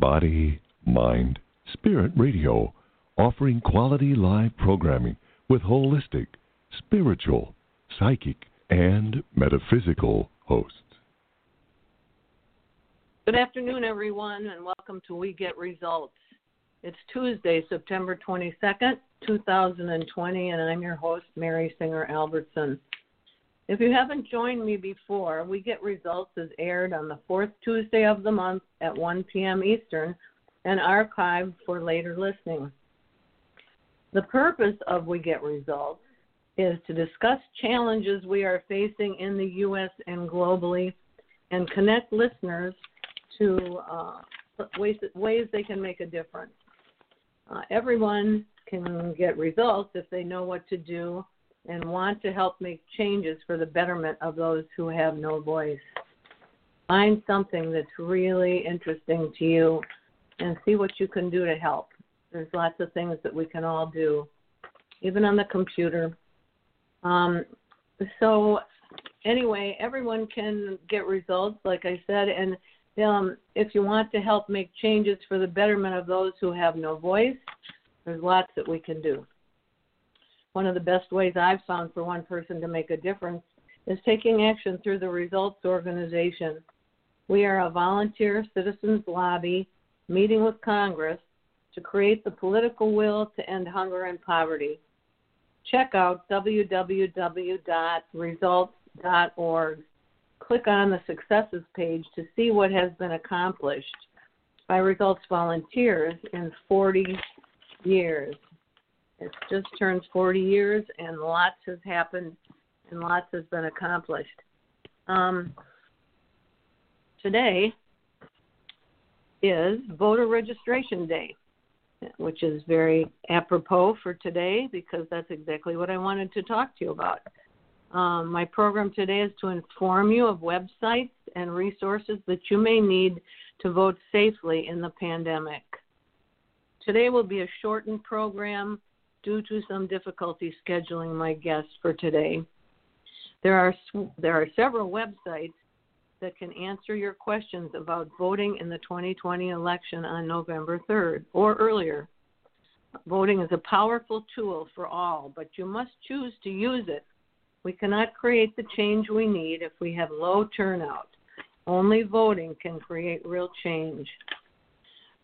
Body, Mind, Spirit Radio, offering quality live programming with holistic, spiritual, psychic, and metaphysical hosts. Good afternoon, everyone, and welcome to We Get Results. It's Tuesday, September 22nd, 2020, and I'm your host, Mary Singer Albertson. If you haven't joined me before, We Get Results is aired on the fourth Tuesday of the month at 1 p.m. Eastern and archived for later listening. The purpose of We Get Results is to discuss challenges we are facing in the U.S. and globally and connect listeners to uh, ways, ways they can make a difference. Uh, everyone can get results if they know what to do and want to help make changes for the betterment of those who have no voice. Find something that's really interesting to you and see what you can do to help. There's lots of things that we can all do, even on the computer. Um, so, anyway, everyone can get results, like I said, and um, if you want to help make changes for the betterment of those who have no voice, there's lots that we can do one of the best ways I've found for one person to make a difference is taking action through the results organization. We are a volunteer citizens lobby meeting with Congress to create the political will to end hunger and poverty. Check out www.results.org. Click on the successes page to see what has been accomplished by results volunteers in 40 years. It just turned 40 years, and lots has happened, and lots has been accomplished. Um, today is voter registration day, which is very apropos for today because that's exactly what I wanted to talk to you about. Um, my program today is to inform you of websites and resources that you may need to vote safely in the pandemic. Today will be a shortened program due to some difficulty scheduling my guest for today. There are, there are several websites that can answer your questions about voting in the 2020 election on November 3rd or earlier. Voting is a powerful tool for all, but you must choose to use it. We cannot create the change we need if we have low turnout. Only voting can create real change.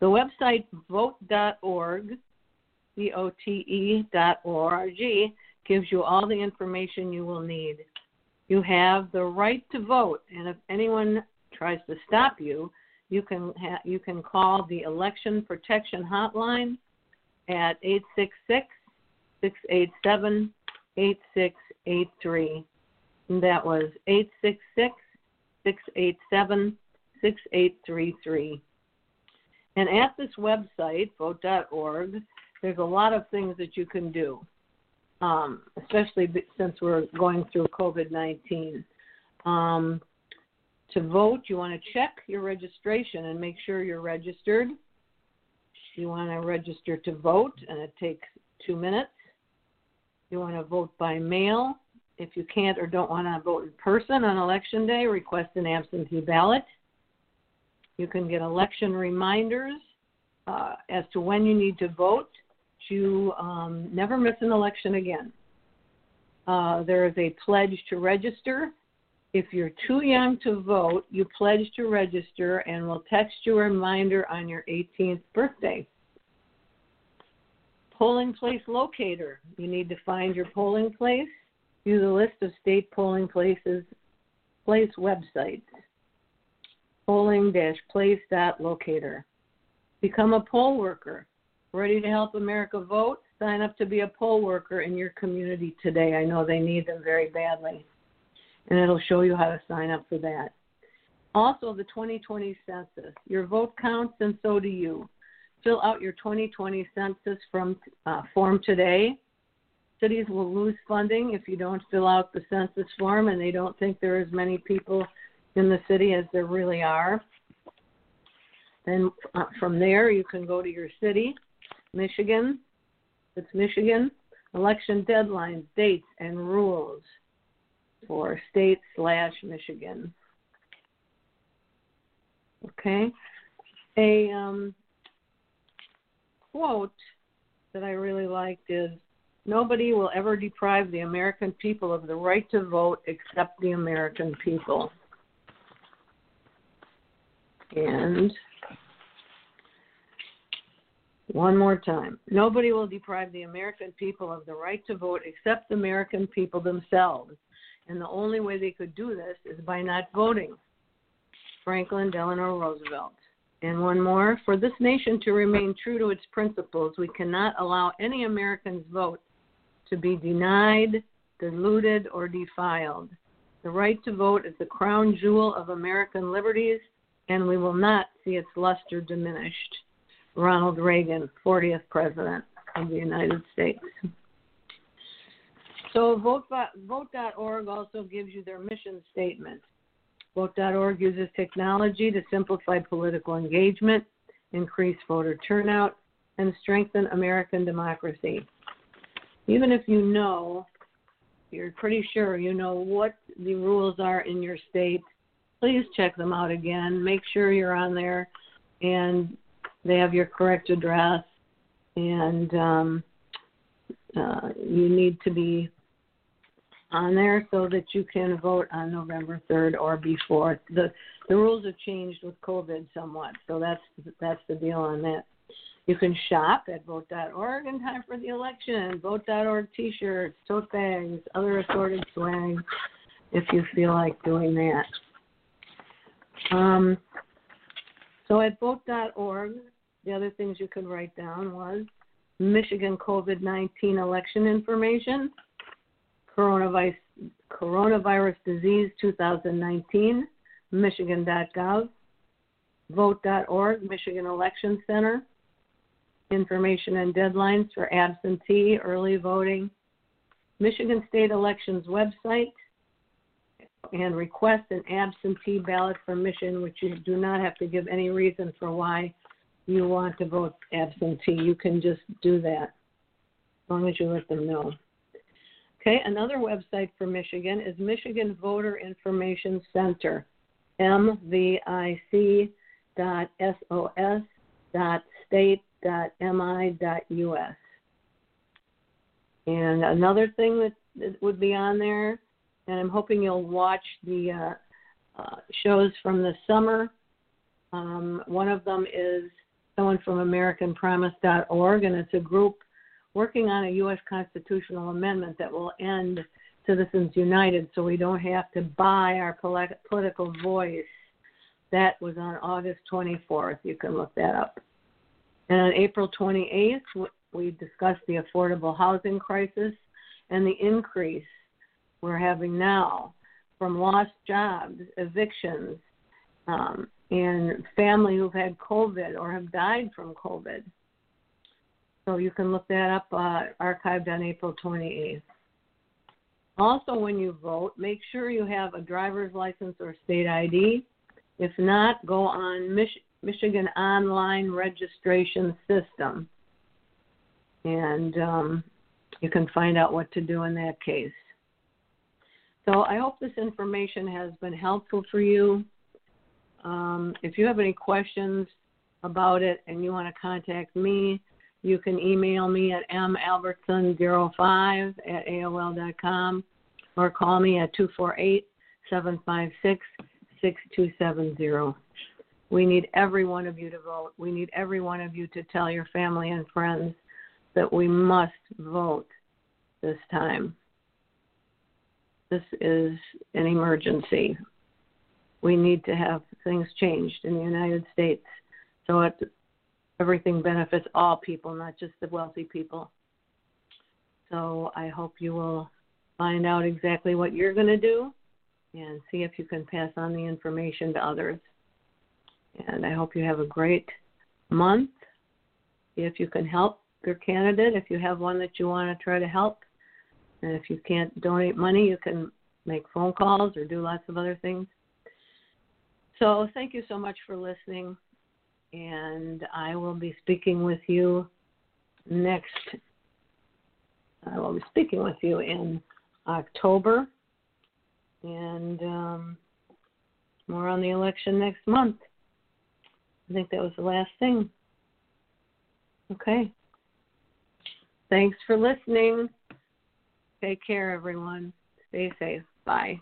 The website vote.org V-O-T-E dot O-R-G, gives you all the information you will need. You have the right to vote, and if anyone tries to stop you, you can ha- you can call the Election Protection Hotline at 866 687 8683. That was 866 687 6833. And at this website, vote.org, there's a lot of things that you can do, um, especially since we're going through COVID 19. Um, to vote, you want to check your registration and make sure you're registered. You want to register to vote, and it takes two minutes. You want to vote by mail. If you can't or don't want to vote in person on election day, request an absentee ballot. You can get election reminders uh, as to when you need to vote you um, never miss an election again. Uh, there is a pledge to register. If you're too young to vote, you pledge to register and we'll text you a reminder on your 18th birthday. Polling place locator. You need to find your polling place. Use a list of state polling places, place websites. Polling-place.locator. Become a poll worker. Ready to help America vote? Sign up to be a poll worker in your community today. I know they need them very badly. And it'll show you how to sign up for that. Also, the 2020 census. Your vote counts, and so do you. Fill out your 2020 census from uh, form today. Cities will lose funding if you don't fill out the census form and they don't think there are as many people in the city as there really are. Then uh, from there, you can go to your city Michigan. It's Michigan. Election deadlines, dates, and rules for state slash Michigan. Okay. A um, quote that I really liked is Nobody will ever deprive the American people of the right to vote except the American people. And one more time. Nobody will deprive the American people of the right to vote except the American people themselves. And the only way they could do this is by not voting. Franklin Delano Roosevelt. And one more for this nation to remain true to its principles, we cannot allow any American's vote to be denied, diluted, or defiled. The right to vote is the crown jewel of American liberties, and we will not see its luster diminished. Ronald Reagan, 40th President of the United States. So vote, vote.org also gives you their mission statement. Vote.org uses technology to simplify political engagement, increase voter turnout, and strengthen American democracy. Even if you know, you're pretty sure you know what the rules are in your state, please check them out again. Make sure you're on there and they have your correct address and um, uh, you need to be on there so that you can vote on November 3rd or before. The the rules have changed with COVID somewhat, so that's that's the deal on that. You can shop at vote.org in time for the election. Vote.org T-shirts, tote bags, other assorted swag, if you feel like doing that. Um, so at vote.org, the other things you could write down was Michigan COVID 19 election information, coronavirus, coronavirus disease 2019, Michigan.gov, vote.org, Michigan Election Center, information and deadlines for absentee early voting, Michigan State Elections website, and request an absentee ballot for Michigan, which you do not have to give any reason for why you want to vote absentee. You can just do that as long as you let them know. Okay, another website for Michigan is Michigan Voter Information Center, mvic dot sos dot state dot mi dot us. And another thing that, that would be on there, and I'm hoping you'll watch the uh, uh, shows from the summer. Um, one of them is someone from AmericanPromise.org, and it's a group working on a U.S. constitutional amendment that will end Citizens United so we don't have to buy our political voice. That was on August 24th. You can look that up. And on April 28th, we discussed the affordable housing crisis and the increase we're having now from lost jobs, evictions, um, and family who've had COVID or have died from COVID. So you can look that up, uh, archived on April 28th. Also, when you vote, make sure you have a driver's license or state ID. If not, go on Mich- Michigan Online Registration System, and um, you can find out what to do in that case. So I hope this information has been helpful for you. Um, if you have any questions about it and you want to contact me, you can email me at malbertson05 at aol.com or call me at 248 756 6270. We need every one of you to vote. We need every one of you to tell your family and friends that we must vote this time. This is an emergency. We need to have things changed in the United States so it everything benefits all people, not just the wealthy people. So I hope you will find out exactly what you're going to do and see if you can pass on the information to others. And I hope you have a great month. If you can help your candidate, if you have one that you want to try to help, and if you can't donate money, you can make phone calls or do lots of other things. So thank you so much for listening and I will be speaking with you next. I will be speaking with you in October, and um, more on the election next month. I think that was the last thing. Okay. Thanks for listening. Take care, everyone. Stay safe. Bye.